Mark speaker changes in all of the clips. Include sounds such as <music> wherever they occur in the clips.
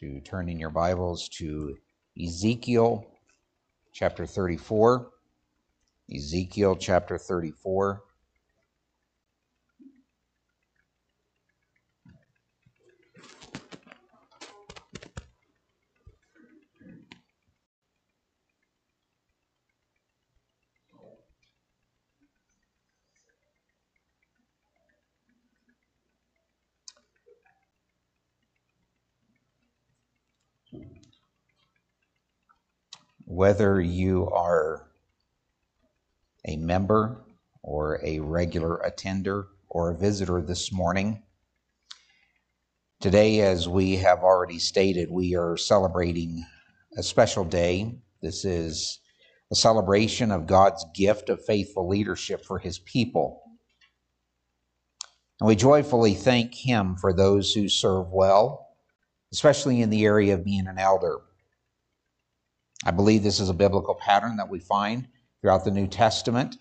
Speaker 1: to turn in your Bibles to Ezekiel chapter 34. Ezekiel chapter 34. whether you are a member or a regular attender or a visitor this morning. Today, as we have already stated, we are celebrating a special day. This is a celebration of God's gift of faithful leadership for his people. And we joyfully thank him for those who serve well, especially in the area of being an elder. I believe this is a biblical pattern that we find throughout the New Testament.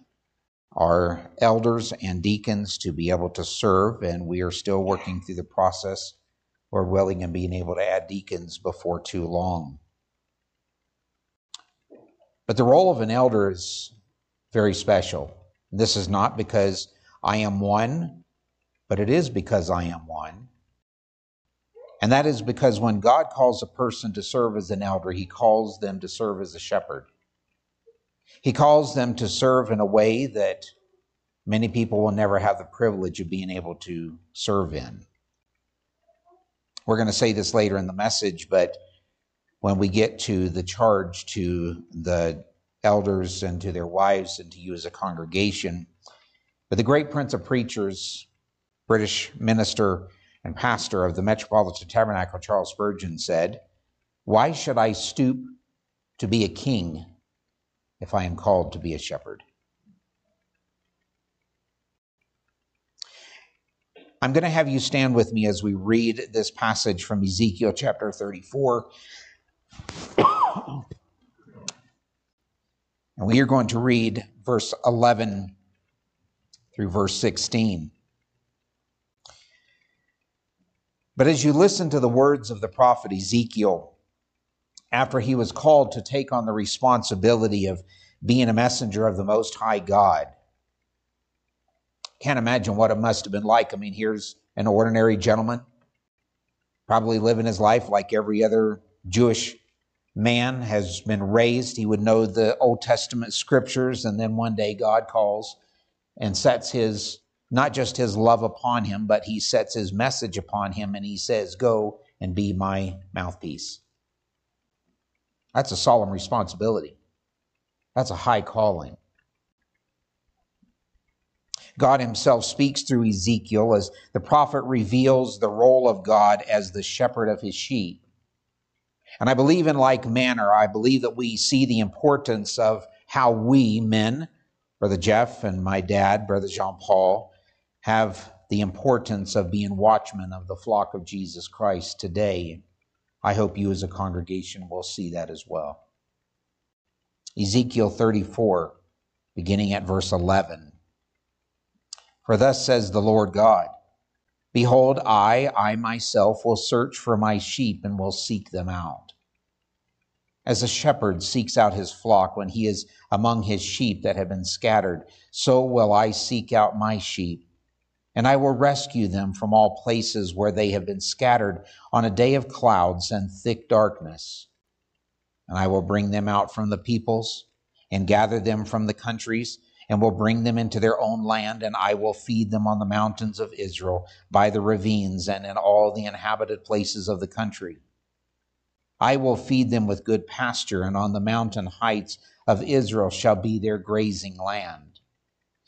Speaker 1: Our elders and deacons to be able to serve, and we are still working through the process. We're willing and being able to add deacons before too long. But the role of an elder is very special. This is not because I am one, but it is because I am one. And that is because when God calls a person to serve as an elder, he calls them to serve as a shepherd. He calls them to serve in a way that many people will never have the privilege of being able to serve in. We're going to say this later in the message, but when we get to the charge to the elders and to their wives and to you as a congregation, but the great prince of preachers, British minister and pastor of the Metropolitan Tabernacle, Charles Spurgeon, said, Why should I stoop to be a king if I am called to be a shepherd? I'm going to have you stand with me as we read this passage from Ezekiel chapter 34. <coughs> and we are going to read verse 11 through verse 16. But as you listen to the words of the prophet Ezekiel, after he was called to take on the responsibility of being a messenger of the Most High God, can't imagine what it must have been like. I mean, here's an ordinary gentleman, probably living his life like every other Jewish man has been raised. He would know the Old Testament scriptures, and then one day God calls and sets his not just his love upon him, but he sets his message upon him and he says, Go and be my mouthpiece. That's a solemn responsibility. That's a high calling. God himself speaks through Ezekiel as the prophet reveals the role of God as the shepherd of his sheep. And I believe in like manner, I believe that we see the importance of how we men, Brother Jeff and my dad, Brother Jean Paul, have the importance of being watchmen of the flock of Jesus Christ today. I hope you as a congregation will see that as well. Ezekiel 34, beginning at verse 11. For thus says the Lord God Behold, I, I myself, will search for my sheep and will seek them out. As a shepherd seeks out his flock when he is among his sheep that have been scattered, so will I seek out my sheep and I will rescue them from all places where they have been scattered on a day of clouds and thick darkness. And I will bring them out from the peoples and gather them from the countries and will bring them into their own land, and I will feed them on the mountains of Israel, by the ravines, and in all the inhabited places of the country. I will feed them with good pasture, and on the mountain heights of Israel shall be their grazing land.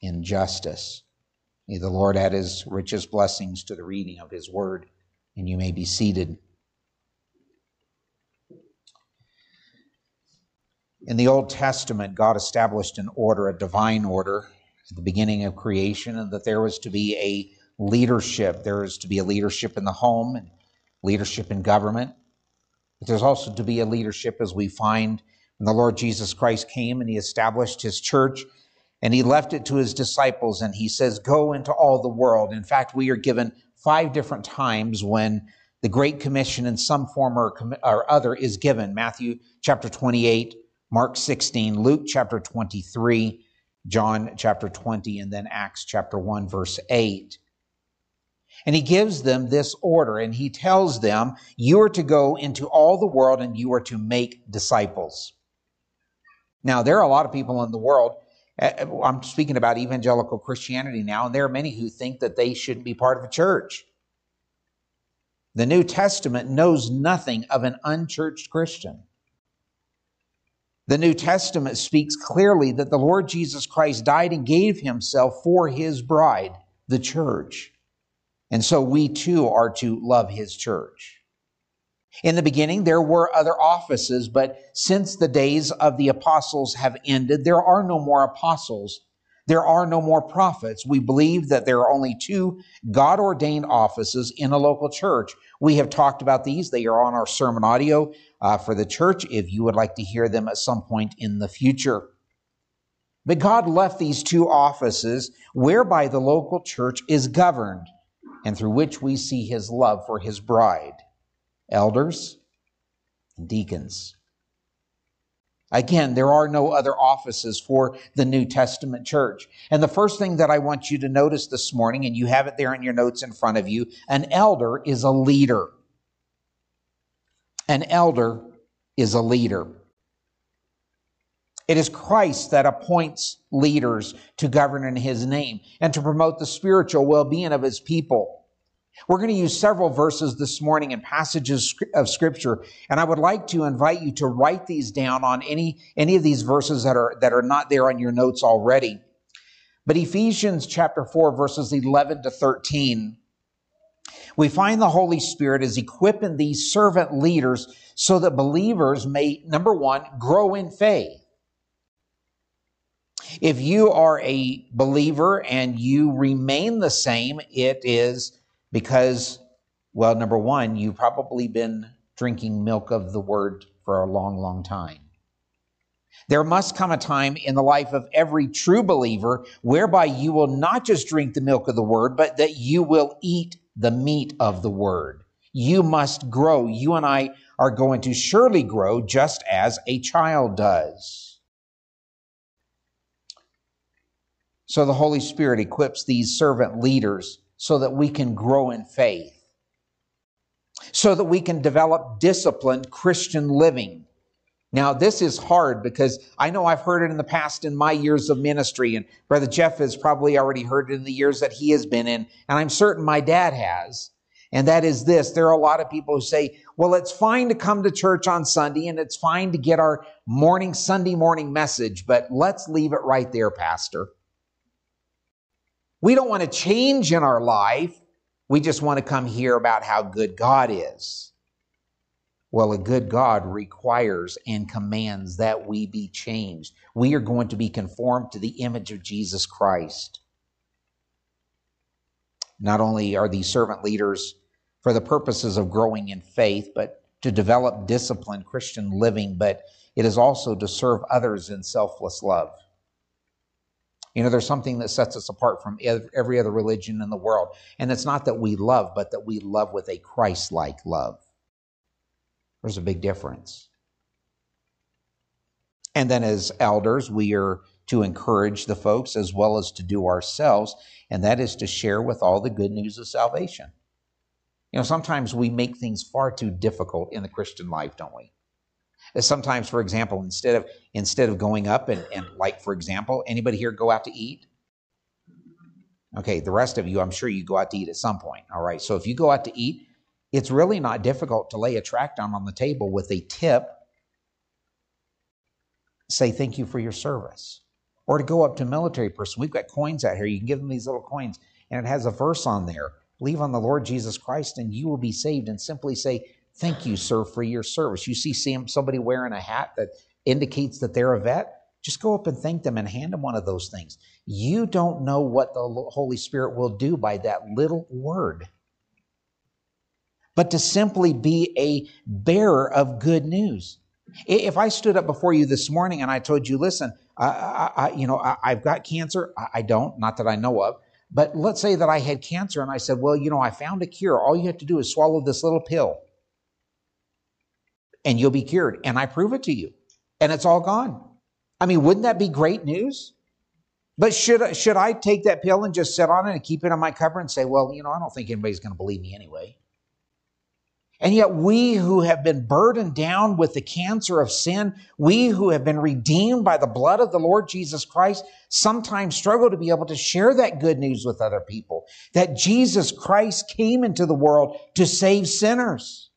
Speaker 1: in justice. May the Lord add his richest blessings to the reading of his word, and you may be seated. In the Old Testament, God established an order, a divine order, at the beginning of creation, and that there was to be a leadership. There is to be a leadership in the home and leadership in government. But there's also to be a leadership as we find when the Lord Jesus Christ came and he established his church and he left it to his disciples and he says, Go into all the world. In fact, we are given five different times when the Great Commission in some form or, or other is given Matthew chapter 28, Mark 16, Luke chapter 23, John chapter 20, and then Acts chapter 1, verse 8. And he gives them this order and he tells them, You are to go into all the world and you are to make disciples. Now, there are a lot of people in the world. Eh, I'm speaking about evangelical Christianity now, and there are many who think that they shouldn't be part of a church. The New Testament knows nothing of an unchurched Christian. The New Testament speaks clearly that the Lord Jesus Christ died and gave himself for his bride, the church. And so we too are to love his church. In the beginning, there were other offices, but since the days of the apostles have ended, there are no more apostles. There are no more prophets. We believe that there are only two God ordained offices in a local church. We have talked about these. They are on our sermon audio uh, for the church if you would like to hear them at some point in the future. But God left these two offices whereby the local church is governed and through which we see his love for his bride elders and deacons. Again, there are no other offices for the New Testament church. And the first thing that I want you to notice this morning, and you have it there in your notes in front of you, an elder is a leader. An elder is a leader. It is Christ that appoints leaders to govern in his name and to promote the spiritual well being of his people. We're going to use several verses this morning and passages of scripture, and I would like to invite you to write these down on any, any of these verses that are, that are not there on your notes already. But Ephesians chapter 4, verses 11 to 13, we find the Holy Spirit is equipping these servant leaders so that believers may, number one, grow in faith. If you are a believer and you remain the same, it is because, well, number one, you've probably been drinking milk of the word for a long, long time. There must come a time in the life of every true believer whereby you will not just drink the milk of the word, but that you will eat the meat of the word. You must grow. You and I are going to surely grow just as a child does. So the Holy Spirit equips these servant leaders so that we can grow in faith, so that we can develop disciplined Christian living. Now, this is hard because I know I've heard it in the past in my years of ministry, and Brother Jeff has probably already heard it in the years that he has been in, and I'm certain my dad has. And that is this. There are a lot of people who say, well, it's fine to come to church on Sunday and it's fine to get our morning, Sunday morning message, but let's leave it right there, Pastor. We don't want to change in our life. We just want to come hear about how good God is. Well, a good God requires and commands that we be changed. We are going to be conformed to the image of Jesus Christ. Not only are these servant leaders for the purposes of growing in faith, but to develop disciplined Christian living, but it is also to serve others in selfless love. You know, there's something that sets us apart from every other religion in the world. And it's not that we love, but that we love with a Christ like love. There's a big difference. And then as elders, we are to encourage the folks as well as to do ourselves, and that is to share with all the good news of salvation. You know, sometimes we make things far too difficult in the Christian life, don't we? Sometimes, for example, instead of instead of going up and, and like, for example, anybody here go out to eat? Okay, the rest of you, I'm sure you go out to eat at some point. All right. So if you go out to eat, it's really not difficult to lay a track down on the table with a tip. Say thank you for your service. Or to go up to a military person. We've got coins out here. You can give them these little coins, and it has a verse on there. Believe on the Lord Jesus Christ, and you will be saved. And simply say, Thank you, sir, for your service. You see somebody wearing a hat that indicates that they're a vet? Just go up and thank them and hand them one of those things. You don't know what the Holy Spirit will do by that little word. But to simply be a bearer of good news. If I stood up before you this morning and I told you, listen, I, I you know, I, have got cancer. I, I don't, not that I know of. But let's say that I had cancer and I said, well, you know, I found a cure. All you have to do is swallow this little pill and you'll be cured. And I prove it to you, and it's all gone. I mean, wouldn't that be great news? But should, should I take that pill and just sit on it and keep it on my cover and say, well, you know, I don't think anybody's going to believe me anyway? And yet, we who have been burdened down with the cancer of sin, we who have been redeemed by the blood of the Lord Jesus Christ, sometimes struggle to be able to share that good news with other people that Jesus Christ came into the world to save sinners.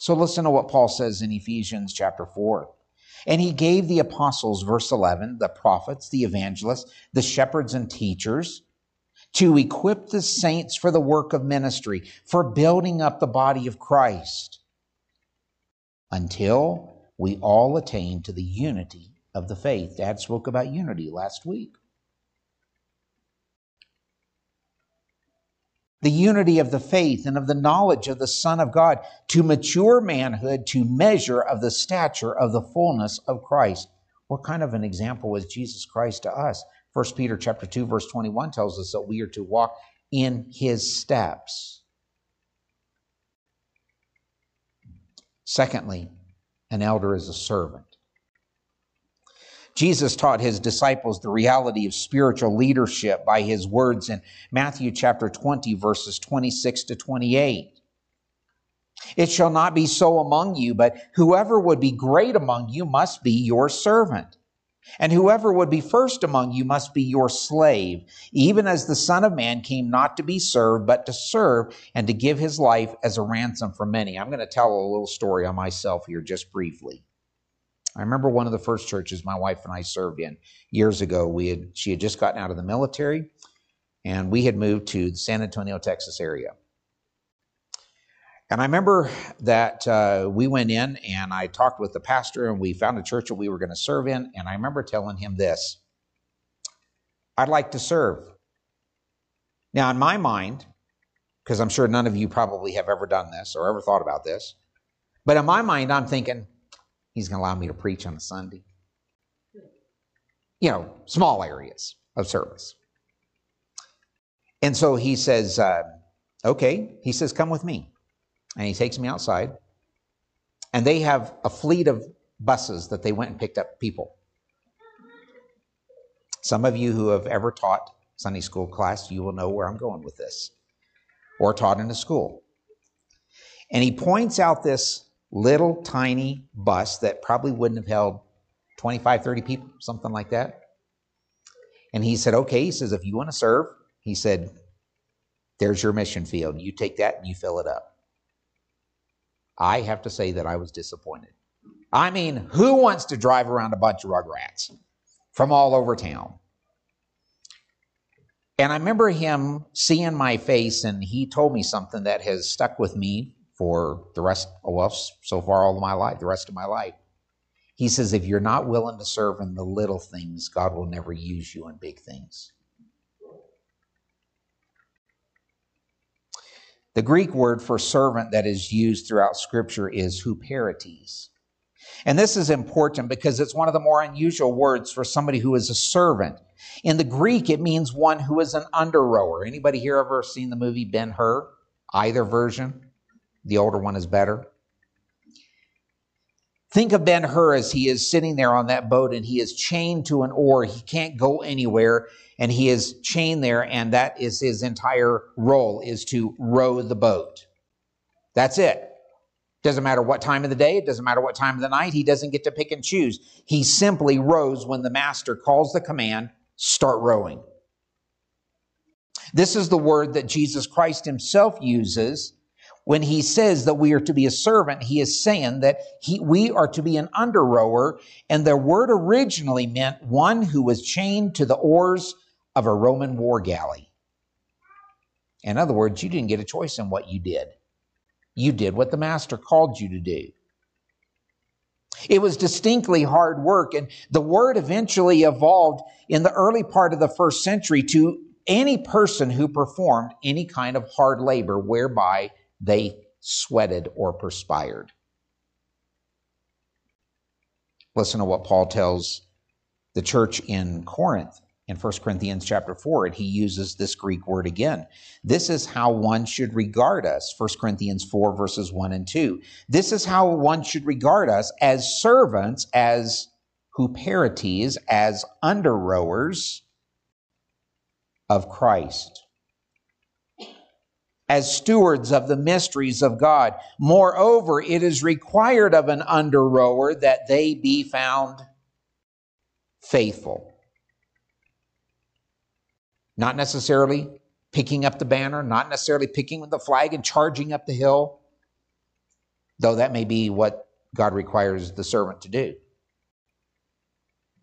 Speaker 1: So listen to what Paul says in Ephesians chapter 4. And he gave the apostles, verse 11, the prophets, the evangelists, the shepherds and teachers, to equip the saints for the work of ministry, for building up the body of Christ, until we all attain to the unity of the faith. Dad spoke about unity last week. The unity of the faith and of the knowledge of the Son of God, to mature manhood, to measure of the stature of the fullness of Christ. What kind of an example was Jesus Christ to us? 1 Peter chapter 2 verse 21 tells us that we are to walk in his steps. Secondly, an elder is a servant. Jesus taught his disciples the reality of spiritual leadership by his words in Matthew chapter 20, verses 26 to 28. It shall not be so among you, but whoever would be great among you must be your servant. And whoever would be first among you must be your slave, even as the Son of Man came not to be served, but to serve and to give his life as a ransom for many. I'm going to tell a little story on myself here just briefly. I remember one of the first churches my wife and I served in years ago. We had she had just gotten out of the military, and we had moved to the San Antonio, Texas area. And I remember that uh, we went in and I talked with the pastor, and we found a church that we were going to serve in. And I remember telling him this I'd like to serve. Now, in my mind, because I'm sure none of you probably have ever done this or ever thought about this, but in my mind, I'm thinking, He's going to allow me to preach on a Sunday. You know, small areas of service. And so he says, uh, okay, he says, come with me. And he takes me outside. And they have a fleet of buses that they went and picked up people. Some of you who have ever taught Sunday school class, you will know where I'm going with this, or taught in a school. And he points out this little tiny bus that probably wouldn't have held 25, 30 people, something like that. And he said, okay, he says, if you want to serve, he said, there's your mission field. You take that and you fill it up. I have to say that I was disappointed. I mean, who wants to drive around a bunch of rugrats from all over town? And I remember him seeing my face, and he told me something that has stuck with me for the rest, of well, so far all of my life, the rest of my life. He says, if you're not willing to serve in the little things, God will never use you in big things. The Greek word for servant that is used throughout Scripture is huperetes. And this is important because it's one of the more unusual words for somebody who is a servant. In the Greek, it means one who is an under rower. Anybody here ever seen the movie Ben Hur? Either version? The older one is better. Think of Ben Hur as he is sitting there on that boat and he is chained to an oar. He can't go anywhere and he is chained there and that is his entire role is to row the boat. That's it. Doesn't matter what time of the day, it doesn't matter what time of the night, he doesn't get to pick and choose. He simply rows when the master calls the command, start rowing. This is the word that Jesus Christ himself uses when he says that we are to be a servant, he is saying that he, we are to be an under rower. And the word originally meant one who was chained to the oars of a Roman war galley. In other words, you didn't get a choice in what you did. You did what the master called you to do. It was distinctly hard work, and the word eventually evolved in the early part of the first century to any person who performed any kind of hard labor whereby they sweated or perspired. Listen to what Paul tells the church in Corinth in 1 Corinthians chapter 4, and he uses this Greek word again. This is how one should regard us, 1 Corinthians 4, verses 1 and 2. This is how one should regard us as servants, as huperetes, as under rowers of Christ as stewards of the mysteries of God. Moreover, it is required of an under rower that they be found faithful. Not necessarily picking up the banner, not necessarily picking the flag and charging up the hill, though that may be what God requires the servant to do.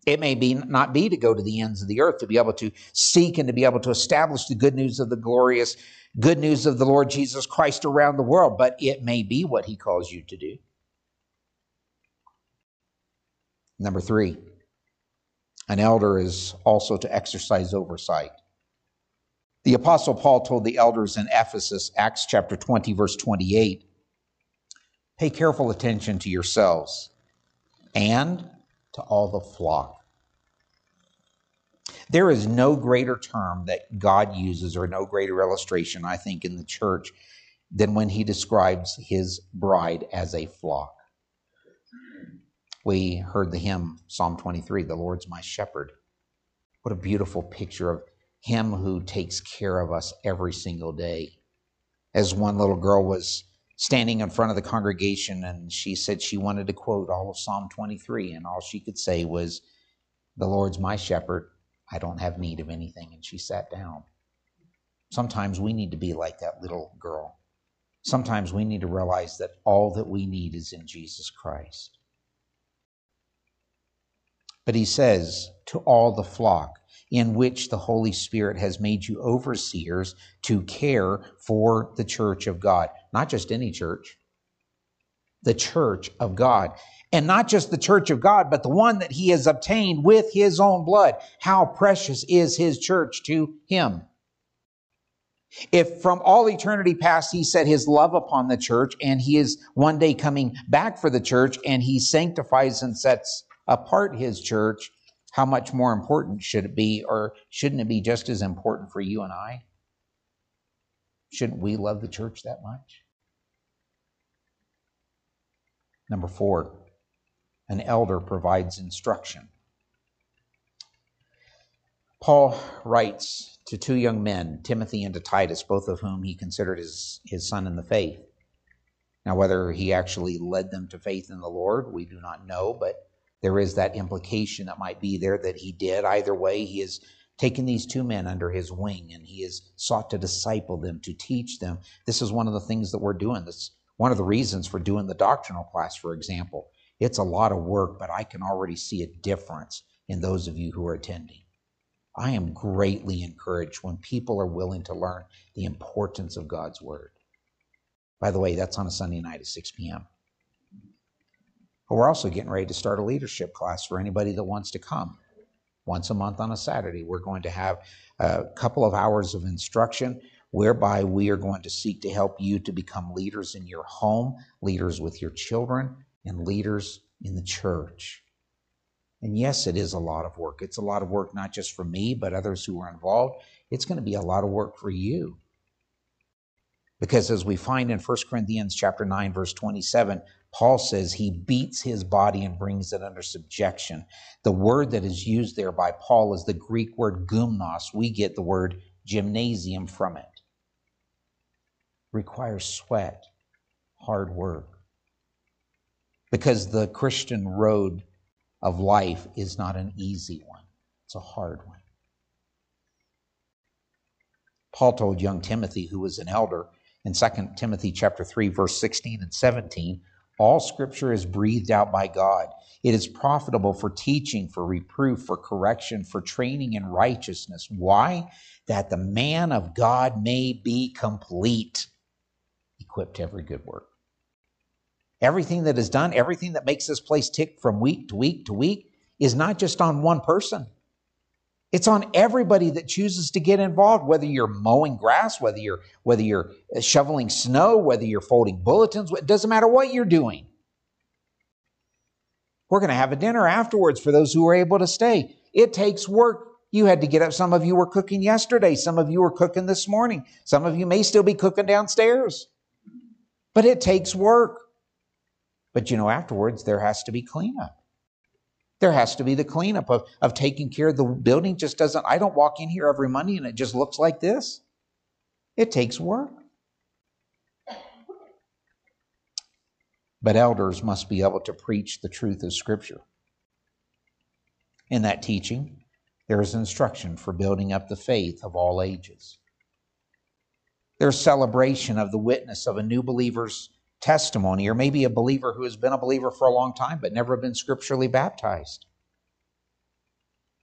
Speaker 1: It may be not be to go to the ends of the earth, to be able to seek and to be able to establish the good news of the glorious good news of the Lord Jesus Christ around the world, but it may be what he calls you to do. Number three, an elder is also to exercise oversight. The Apostle Paul told the elders in Ephesus, Acts chapter 20, verse 28, pay careful attention to yourselves and to all the flock there is no greater term that God uses, or no greater illustration, I think, in the church than when he describes his bride as a flock. We heard the hymn, Psalm 23, The Lord's My Shepherd. What a beautiful picture of him who takes care of us every single day. As one little girl was standing in front of the congregation and she said she wanted to quote all of Psalm 23, and all she could say was, The Lord's my shepherd, I don't have need of anything. And she sat down. Sometimes we need to be like that little girl. Sometimes we need to realize that all that we need is in Jesus Christ. But he says, to all the flock in which the Holy Spirit has made you overseers to care for the church of God. Not just any church, the church of God and not just the church of God, but the one that he has obtained with his own blood. How precious is his church to him. If from all eternity past he set his love upon the church and he is one day coming back for the church and he sanctifies and sets apart his church, how much more important should it be, or shouldn't it be just as important for you and I? Shouldn't we love the church that much? Number four, an elder provides instruction. Paul writes to two young men, Timothy and to Titus, both of whom he considered his, his son in the faith. Now, whether he actually led them to faith in the Lord, we do not know, but there is that implication that might be there that he did. Either way, he has taken these two men under his wing and he has sought to disciple them, to teach them. This is one of the things that we're doing. This one of the reasons for doing the doctrinal class, for example. It's a lot of work, but I can already see a difference in those of you who are attending. I am greatly encouraged when people are willing to learn the importance of God's Word. By the way, that's on a Sunday night at 6 p.m. But we're also getting ready to start a leadership class for anybody that wants to come. Once a month on a Saturday, we're going to have a couple of hours of instruction whereby we are going to seek to help you to become leaders in your home, leaders with your children, and leaders in the church. And yes, it is a lot of work. It's a lot of work, not just for me, but others who are involved. It's going to be a lot of work for you. Because as we find in 1 Corinthians chapter 9, verse 27, Paul says he beats his body and brings it under subjection. The word that is used there by Paul is the Greek word gymnos. We get the word gymnasium from it. Requires sweat, hard work. Because the Christian road of life is not an easy one, it's a hard one. Paul told young Timothy, who was an elder, in 2 Timothy chapter 3 verse 16 and 17, all scripture is breathed out by God. It is profitable for teaching, for reproof, for correction, for training in righteousness. Why? That the man of God may be complete, equipped to every good work. Everything that is done, everything that makes this place tick from week to week to week, is not just on one person. It's on everybody that chooses to get involved, whether you're mowing grass, whether you're whether you're uh, shoveling snow, whether you're folding bulletins, it doesn't matter what you're doing. We're going to have a dinner afterwards for those who are able to stay. It takes work. You had to get up. Some of you were cooking yesterday. Some of you were cooking this morning. Some of you may still be cooking downstairs. But it takes work. But you know, afterwards, there has to be cleanup. There has to be the cleanup of, of taking care of the building. Just doesn't, I don't walk in here every Monday and it just looks like this. It takes work. But elders must be able to preach the truth of Scripture. In that teaching, there is instruction for building up the faith of all ages. There's celebration of the witness of a new believer's testimony, or maybe a believer who has been a believer for a long time but never been scripturally baptized.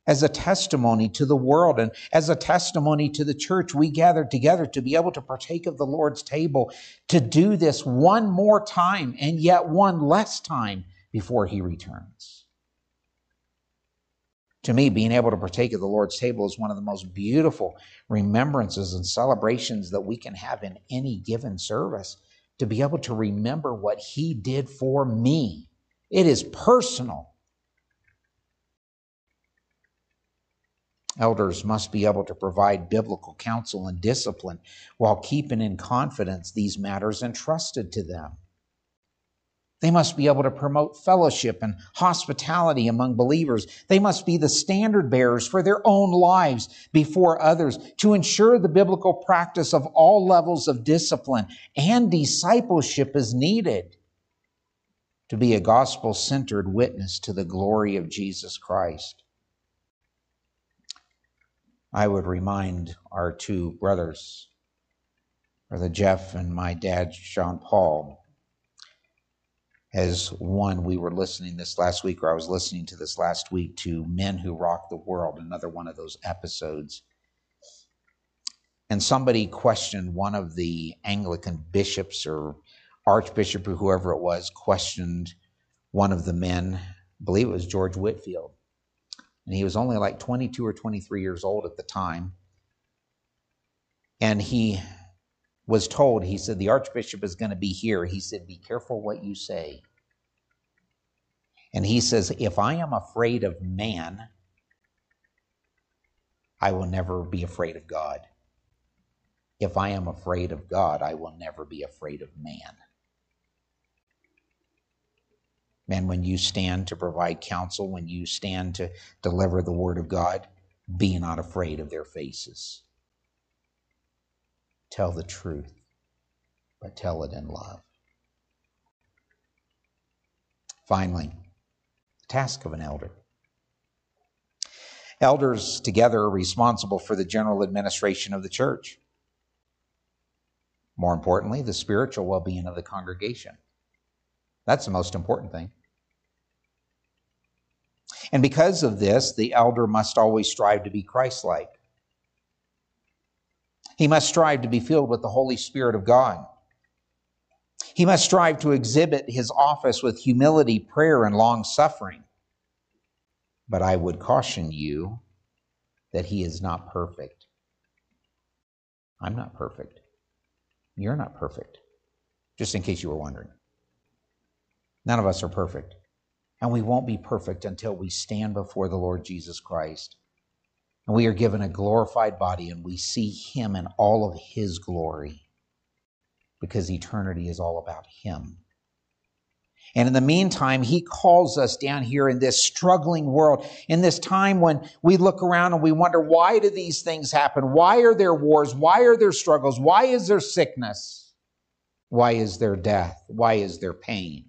Speaker 1: As a testimony to the world and as a testimony to the church, we gathered together to be able to partake of the Lord's table, to do this one more time and yet one less time before He returns. To me, being able to partake of the Lord's table is one of the most beautiful remembrances and celebrations that we can have in any given service to be able to remember what He did for me. It is personal. Elders must be able to provide biblical counsel and discipline while keeping in confidence these matters entrusted to them. They must be able to promote fellowship and hospitality among believers. They must be the standard bearers for their own lives before others to ensure the biblical practice of all levels of discipline and discipleship is needed to be a gospel centered witness to the glory of Jesus Christ. I would remind our two brothers, Brother Jeff and my dad, John Paul, as one we were listening this last week, or I was listening to this last week to Men Who Rock the World, another one of those episodes. And somebody questioned one of the Anglican bishops or archbishop or whoever it was, questioned one of the men, I believe it was George Whitefield. And he was only like 22 or 23 years old at the time. And he was told, he said, the archbishop is going to be here. He said, be careful what you say. And he says, if I am afraid of man, I will never be afraid of God. If I am afraid of God, I will never be afraid of man. Man, when you stand to provide counsel, when you stand to deliver the word of God, be not afraid of their faces. Tell the truth, but tell it in love. Finally, the task of an elder. Elders together are responsible for the general administration of the church. More importantly, the spiritual well being of the congregation. That's the most important thing. And because of this, the elder must always strive to be Christ like. He must strive to be filled with the Holy Spirit of God. He must strive to exhibit his office with humility, prayer, and long suffering. But I would caution you that he is not perfect. I'm not perfect. You're not perfect. Just in case you were wondering. None of us are perfect. And we won't be perfect until we stand before the Lord Jesus Christ. And we are given a glorified body and we see him in all of his glory because eternity is all about him. And in the meantime, he calls us down here in this struggling world, in this time when we look around and we wonder, why do these things happen? Why are there wars? Why are there struggles? Why is there sickness? Why is there death? Why is there pain?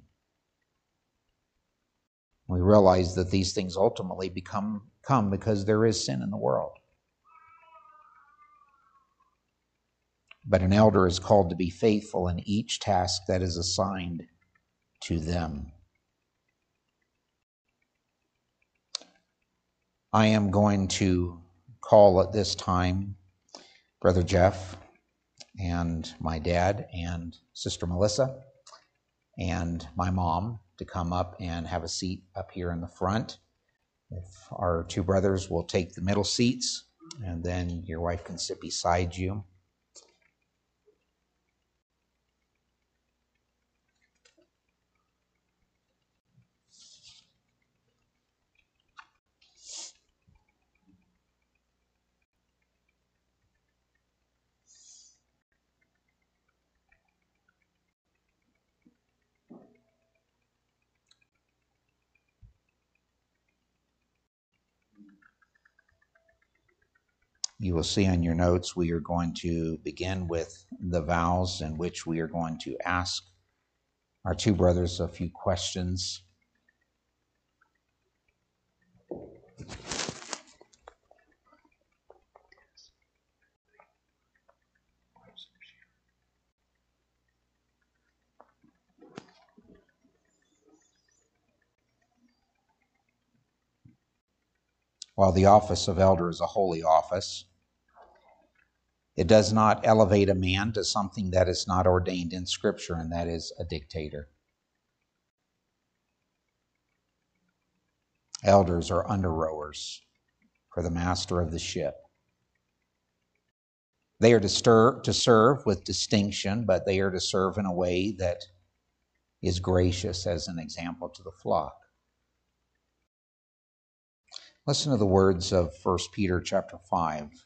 Speaker 1: We realize that these things ultimately become come because there is sin in the world. But an elder is called to be faithful in each task that is assigned to them. I am going to call at this time Brother Jeff and my dad and Sister Melissa and my mom to come up and have a seat up here in the front. If our two brothers will take the middle seats, and then your wife can sit beside you. You will see on your notes we are going to begin with the vows in which we are going to ask our two brothers a few questions. While the office of elder is a holy office, it does not elevate a man to something that is not ordained in Scripture, and that is a dictator. Elders are under rowers for the master of the ship. They are to, stir, to serve with distinction, but they are to serve in a way that is gracious as an example to the flock. Listen to the words of 1 Peter chapter 5,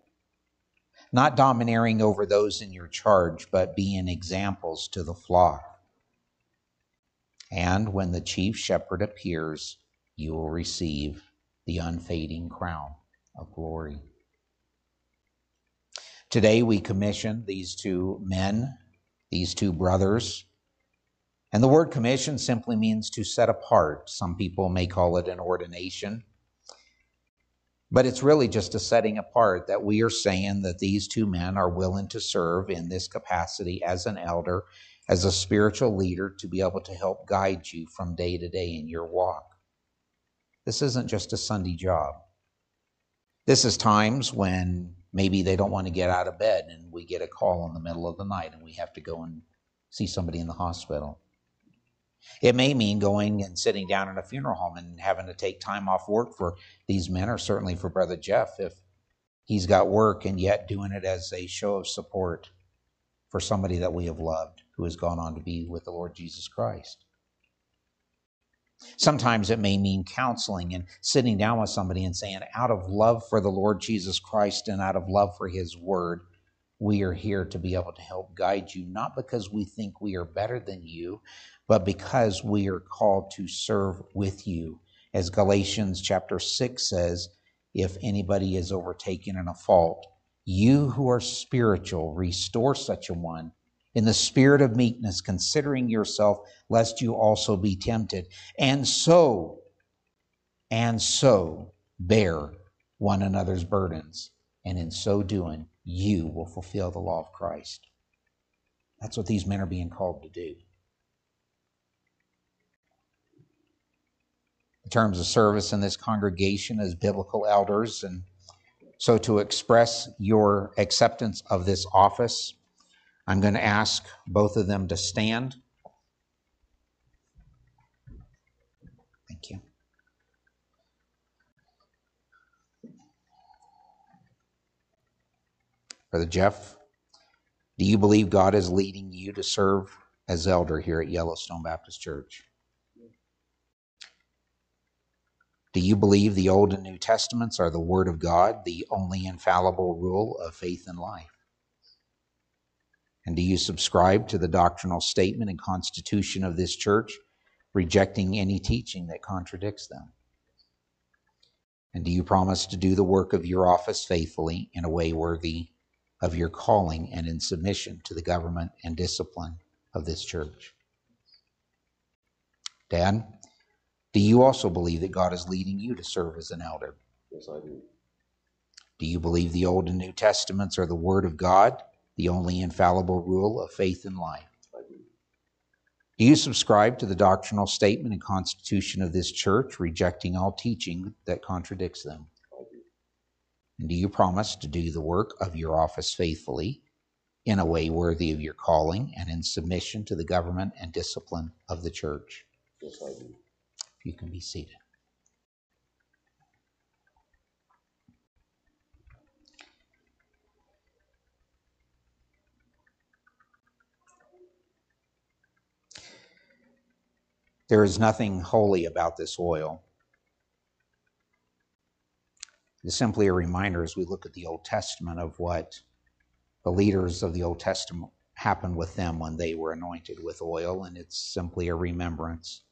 Speaker 1: not domineering over those in your charge, but being examples to the flock. And when the chief shepherd appears, you will receive the unfading crown of glory. Today, we commission these two men, these two brothers. And the word commission simply means to set apart. Some people may call it an ordination. But it's really just a setting apart that we are saying that these two men are willing to serve in this capacity as an elder, as a spiritual leader, to be able to help guide you from day to day in your walk. This isn't just a Sunday job. This is times when maybe they don't want to get out of bed and we get a call in the middle of the night and we have to go and see somebody in the hospital. It may mean going and sitting down in a funeral home and having to take time off work for these men, or certainly for Brother Jeff if he's got work and yet doing it as a show of support for somebody that we have loved who has gone on to be with the Lord Jesus Christ. Sometimes it may mean counseling and sitting down with somebody and saying, out of love for the Lord Jesus Christ and out of love for his word, we are here to be able to help guide you, not because we think we are better than you, but because we are called to serve with you. As Galatians chapter 6 says, if anybody is overtaken in a fault, you who are spiritual, restore such a one in the spirit of meekness, considering yourself, lest you also be tempted. And so, and so bear one another's burdens. And in so doing, you will fulfill the law of Christ. That's what these men are being called to do. The terms of service in this congregation as biblical elders. And so, to express your acceptance of this office, I'm going to ask both of them to stand. Brother Jeff, do you believe God is leading you to serve as elder here at Yellowstone Baptist Church? Do you believe the Old and New Testaments are the Word of God, the only infallible rule of faith and life? And do you subscribe to the doctrinal statement and constitution of this church, rejecting any teaching that contradicts them? And do you promise to do the work of your office faithfully in a way worthy of your calling and in submission to the government and discipline of this church? Dad, do you also believe that God is leading you to serve as an elder?
Speaker 2: Yes, I do.
Speaker 1: Do you believe the Old and New Testaments are the Word of God, the only infallible rule of faith and life?
Speaker 2: I do.
Speaker 1: Do you subscribe to the doctrinal statement and constitution of this church, rejecting all teaching that contradicts them? And do you promise to do the work of your office faithfully, in a way worthy of your calling, and in submission to the government and discipline of the church?
Speaker 2: Yes, I do.
Speaker 1: You can be seated. There is nothing holy about this oil. It's simply a reminder as we look at the Old Testament of what the leaders of the Old Testament happened with them when they were anointed with oil, and it's simply a remembrance.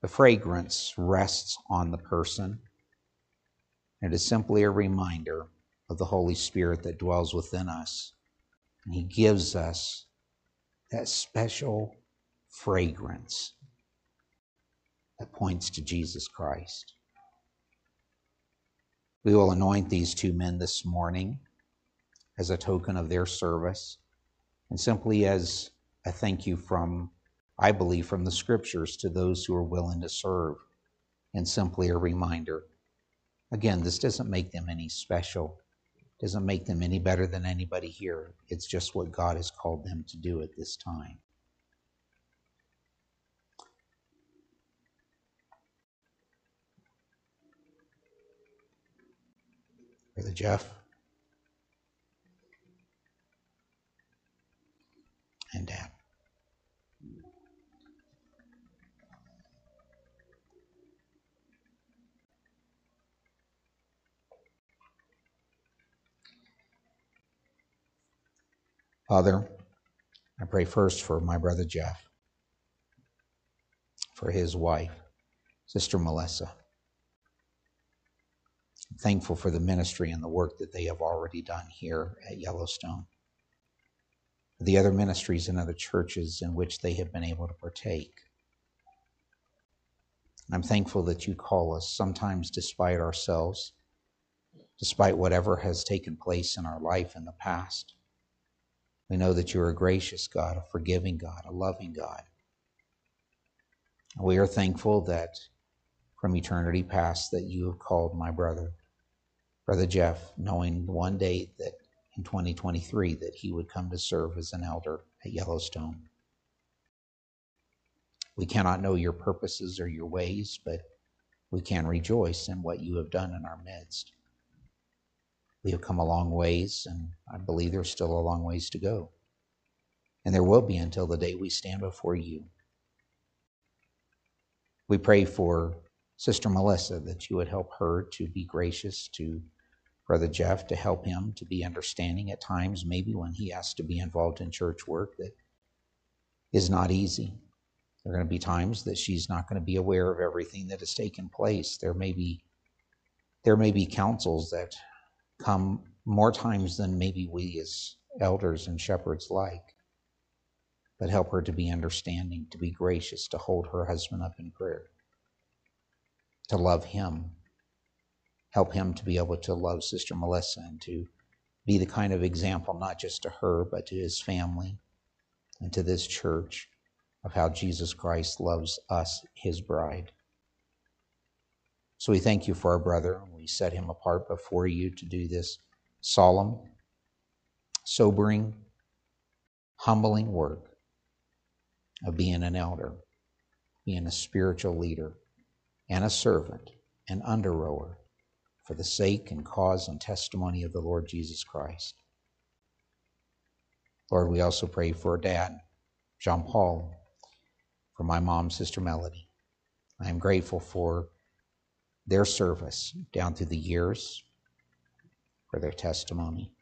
Speaker 1: The fragrance rests on the person. It is simply a reminder of the Holy Spirit that dwells within us. And He gives us that special fragrance that points to Jesus Christ. We will anoint these two men this morning as a token of their service and simply as a thank you from, I believe, from the scriptures to those who are willing to serve and simply a reminder. Again, this doesn't make them any special, doesn't make them any better than anybody here. It's just what God has called them to do at this time. Brother Jeff. And Dad. Father, I pray first for my brother Jeff, for his wife, Sister Melissa. Thankful for the ministry and the work that they have already done here at Yellowstone. The other ministries and other churches in which they have been able to partake. I'm thankful that you call us sometimes despite ourselves, despite whatever has taken place in our life in the past. We know that you're a gracious God, a forgiving God, a loving God. We are thankful that from eternity past that you have called my brother, Brother Jeff, knowing one day that in 2023 that he would come to serve as an elder at Yellowstone. We cannot know your purposes or your ways, but we can rejoice in what you have done in our midst. We have come a long ways, and I believe there's still a long ways to go. And there will be until the day we stand before you. We pray for Sister Melissa that you would help her to be gracious to Brother Jeff, to help him to be understanding at times, maybe when he has to be involved in church work that is not easy. There are going to be times that she's not going to be aware of everything that has taken place. There may be there may be counsels that come more times than maybe we as elders and shepherds like. But help her to be understanding, to be gracious, to hold her husband up in prayer, to love him. Help him to be able to love Sister Melissa and to be the kind of example, not just to her, but to his family and to this church of how Jesus Christ loves us, his bride. So we thank you for our brother. We set him apart before you to do this solemn, sobering, humbling work of being an elder, being a spiritual leader, and a servant, an under rower for the sake and cause and testimony of the Lord Jesus Christ. Lord, we also pray for Dad, Jean Paul, for my mom, Sister Melody. I am grateful for their service down through the years, for their testimony.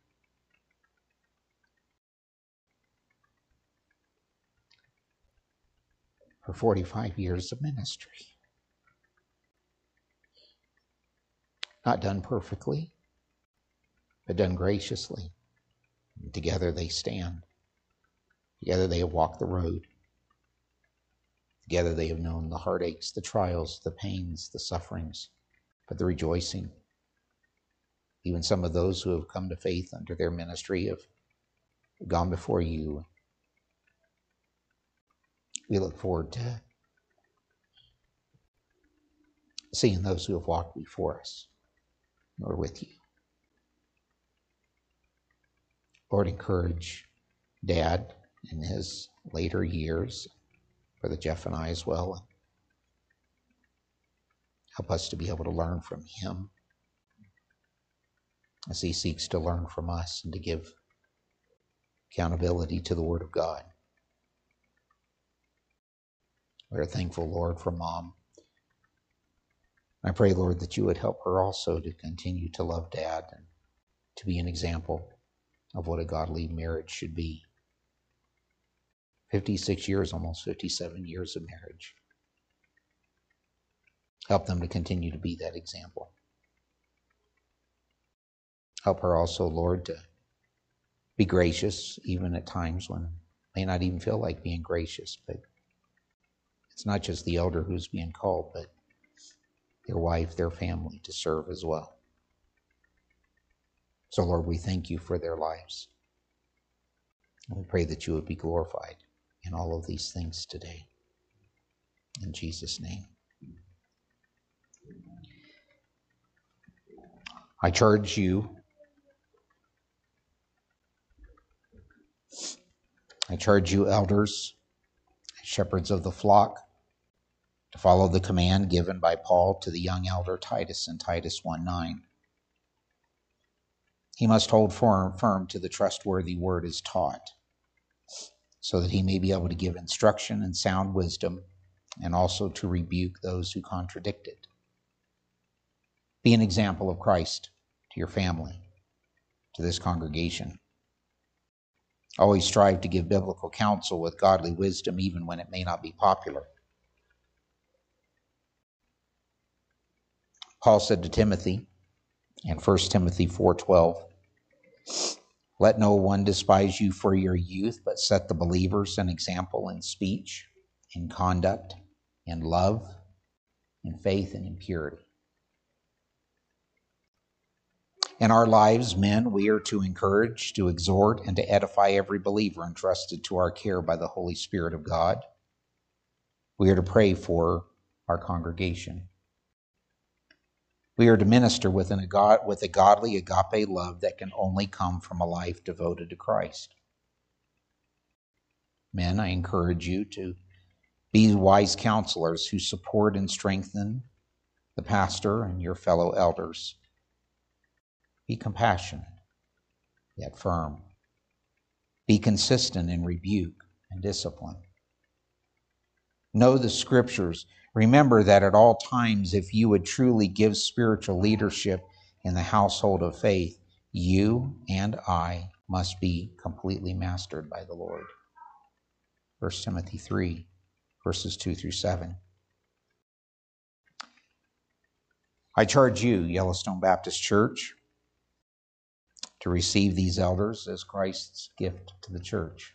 Speaker 1: For 45 years of ministry. Not done perfectly, but done graciously. And together they stand. Together they have walked the road. Together they have known the heartaches, the trials, the pains, the sufferings, but the rejoicing. Even some of those who have come to faith under their ministry have gone before you. We look forward to seeing those who have walked before us or with you. Lord, encourage Dad in his later years, Brother Jeff and I as well. Help us to be able to learn from him as he seeks to learn from us and to give accountability to the Word of God. We are thankful, Lord, for Mom. I pray, Lord, that you would help her also to continue to love Dad and to be an example of what a godly marriage should be. 56 years, almost 57 years of marriage. Help them to continue to be that example. Help her also, Lord, to be gracious, even at times when may not even feel like being gracious, but it's not just the elder who's being called, but their wife, their family to serve as well. So, Lord, we thank you for their lives. We pray that you would be glorified in all of these things today. In Jesus' name. I charge you, I charge you, elders, shepherds of the flock, to follow the command given by Paul to the young elder Titus in Titus 1 9 he must hold firm, firm to the trustworthy word as taught, so that he may be able to give instruction and sound wisdom, and also to rebuke those who contradict it. Be an example of Christ to your family, to this congregation. Always strive to give biblical counsel with godly wisdom, even when it may not be popular. Paul said to Timothy in 1 Timothy 4:12, let no one despise you for your youth, but set the believers an example in speech, in conduct, in love, in faith, and in purity. In our lives, men, we are to encourage, to exhort, and to edify every believer entrusted to our care by the Holy Spirit of God. We are to pray for our congregation. We are to minister with, with a godly agape love that can only come from a life devoted to Christ. Men, I encourage you to be wise counselors who support and strengthen the pastor and your fellow elders. Be compassionate, yet firm. Be consistent in rebuke and discipline. Know the scriptures Remember that at all times, if you would truly give spiritual leadership in the household of faith, you and I must be completely mastered by the Lord. 1 Timothy 3, verses 2 through 7. I charge you, Yellowstone Baptist Church, to receive these elders as Christ's gift to the church.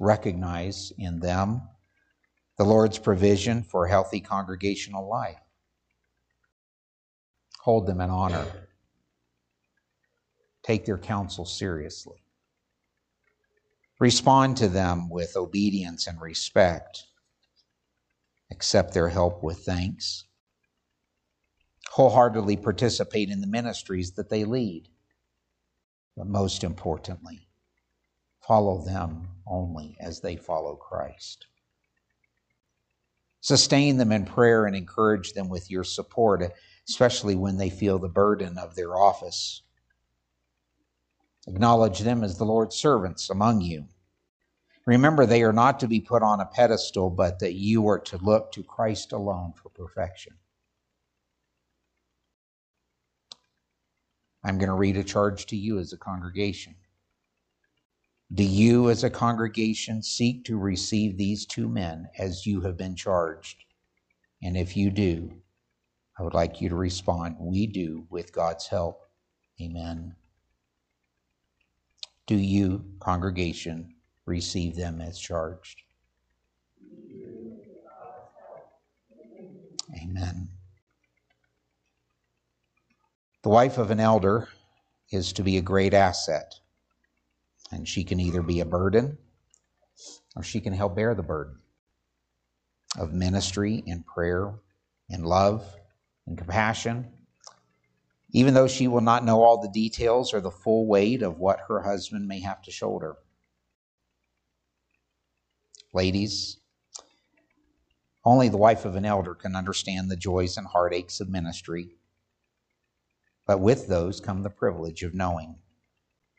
Speaker 1: Recognize in them the Lord's provision for healthy congregational life. Hold them in honor. Take their counsel seriously. Respond to them with obedience and respect. Accept their help with thanks. Wholeheartedly participate in the ministries that they lead. But most importantly, follow them only as they follow Christ. Sustain them in prayer and encourage them with your support, especially when they feel the burden of their office. Acknowledge them as the Lord's servants among you. Remember, they are not to be put on a pedestal, but that you are to look to Christ alone for perfection. I'm going to read a charge to you as a congregation. Do you, as a congregation, seek to receive these two men as you have been charged? And if you do, I would like you to respond, We do with God's help. Amen. Do you, congregation, receive them as charged? Amen. The wife of an elder is to be a great asset, and she can either be a burden or she can help bear the burden of ministry and prayer and love and compassion even though she will not know all the details or the full weight of what her husband may have to shoulder. Ladies, only the wife of an elder can understand the joys and heartaches of ministry, but with those come the privilege of knowing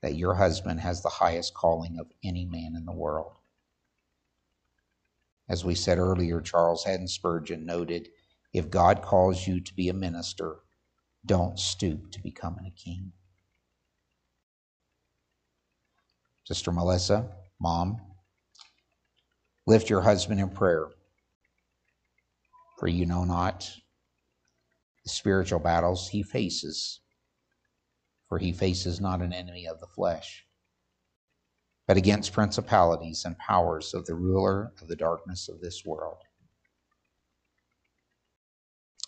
Speaker 1: that your husband has the highest calling of any man in the world. As we said earlier, Charles Haddon Spurgeon noted if God calls you to be a minister, don't stoop to becoming a king. Sister Melissa, mom, lift your husband in prayer, for you know not the spiritual battles he faces, for he faces not an enemy of the flesh, but against principalities and powers of the ruler of the darkness of this world.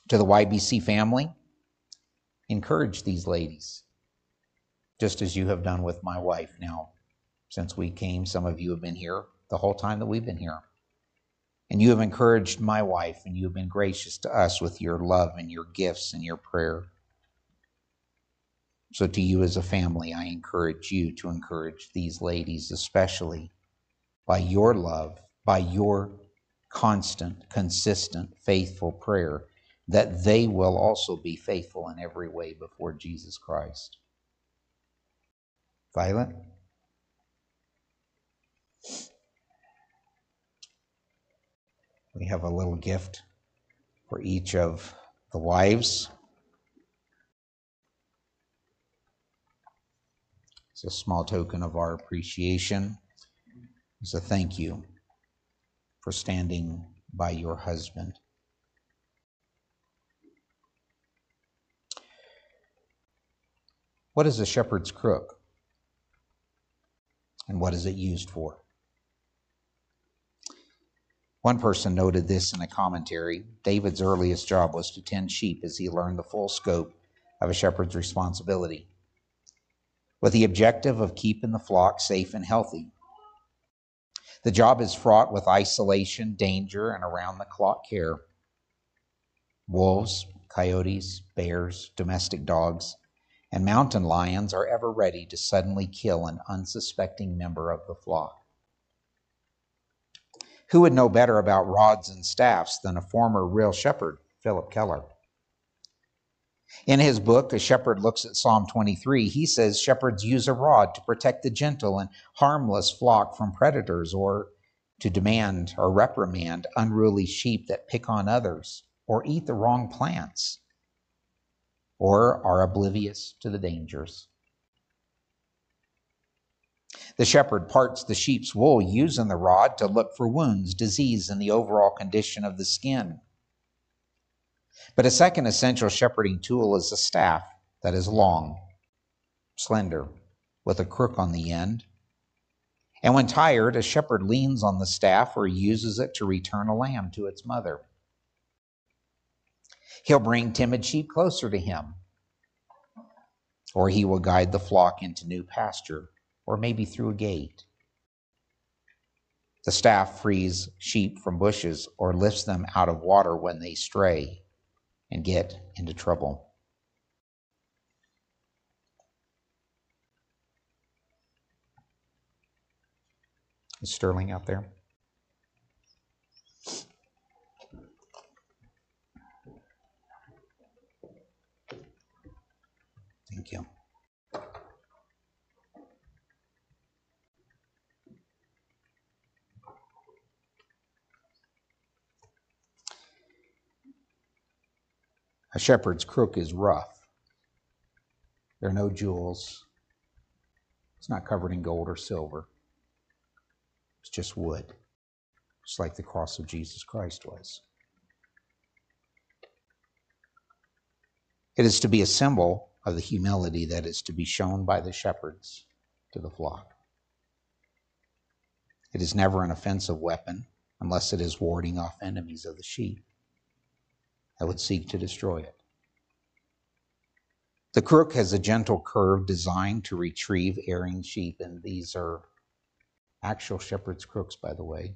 Speaker 1: To the YBC family, encourage these ladies, just as you have done with my wife now. Since we came, some of you have been here the whole time that we've been here. And you have encouraged my wife, and you have been gracious to us with your love and your gifts and your prayer. So, to you as a family, I encourage you to encourage these ladies, especially by your love, by your constant, consistent, faithful prayer that they will also be faithful in every way before Jesus Christ. Violet? We have a little gift for each of the wives. It's a small token of our appreciation. It's a thank you for standing by your husband. What is a shepherd's crook? And what is it used for? One person noted this in a commentary David's earliest job was to tend sheep as he learned the full scope of a shepherd's responsibility, with the objective of keeping the flock safe and healthy. The job is fraught with isolation, danger, and around the clock care. Wolves, coyotes, bears, domestic dogs and mountain lions are ever ready to suddenly kill an unsuspecting member of the flock. Who would know better about rods and staffs than a former real shepherd, Phillip Keller? In his book, A Shepherd Looks at Psalm 23, he says shepherds use a rod to protect the gentle and harmless flock from predators or to demand or reprimand unruly sheep that pick on others or eat the wrong plants or are oblivious to the dangers. The shepherd parts the sheep's wool using the rod to look for wounds, disease, and the overall condition of the skin. But a second essential shepherding tool is a staff that is long, slender, with a crook on the end. And when tired, a shepherd leans on the staff or uses it to return a lamb to its mother. He'll bring timid sheep closer to him, or he will guide the flock into new pasture, or maybe through a gate. The staff frees sheep from bushes or lifts them out of water when they stray and get into trouble. Is Sterling out there? Thank you. Shepherd's crook is rough. There are no jewels. It's not covered in gold or silver. It's just wood, just like the cross of Jesus Christ was. It is to be a symbol of the humility that is to be shown by the shepherds to the flock. It is never an offensive weapon unless it is warding off enemies of the sheep that would seek to destroy it. The crook has a gentle curve designed to retrieve erring sheep, and these are actual shepherd's crooks, by the way.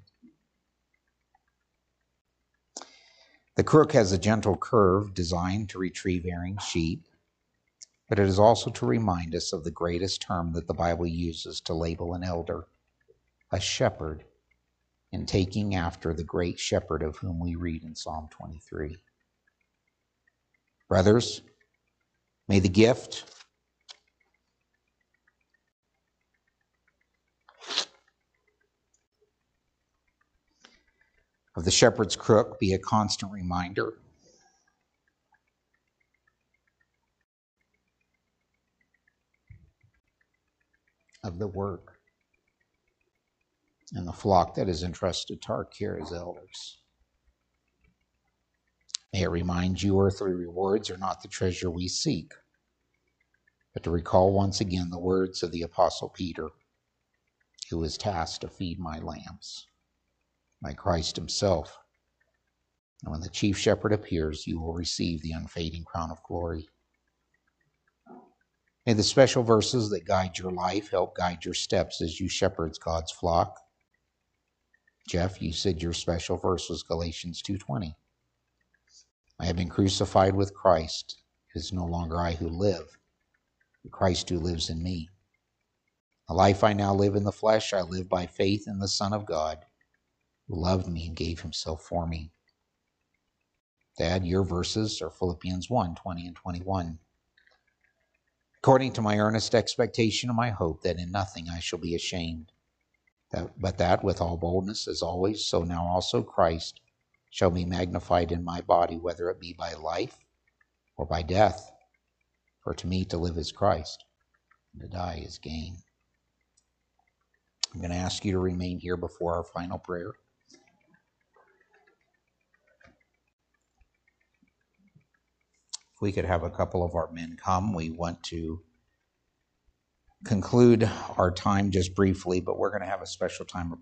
Speaker 1: The crook has a gentle curve designed to retrieve erring sheep, but it is also to remind us of the greatest term that the Bible uses to label an elder a shepherd in taking after the great shepherd of whom we read in Psalm 23. Brothers, may the gift of the shepherd's crook be a constant reminder of the work and the flock that is entrusted to our care as elders. May it remind you earthly rewards are not the treasure we seek, but to recall once again the words of the Apostle Peter, who was tasked to feed my lambs, by Christ Himself. And when the chief shepherd appears, you will receive the unfading crown of glory. May the special verses that guide your life help guide your steps as you shepherd God's flock. Jeff, you said your special verse was Galatians 2:20. I have been crucified with Christ. It is no longer I who live, but Christ who lives in me. The life I now live in the flesh, I live by faith in the Son of God, who loved me and gave himself for me. Dad, your verses are Philippians 1 20 and 21. According to my earnest expectation and my hope that in nothing I shall be ashamed that, but that with all boldness, as always, so now also Christ shall be magnified in my body, whether it be by life or by death. For to me to live is Christ, and to die is gain. I'm going to ask you to remain here before our final prayer. If we could have a couple of our men come, we want to conclude our time just briefly, but we're going to have a special time of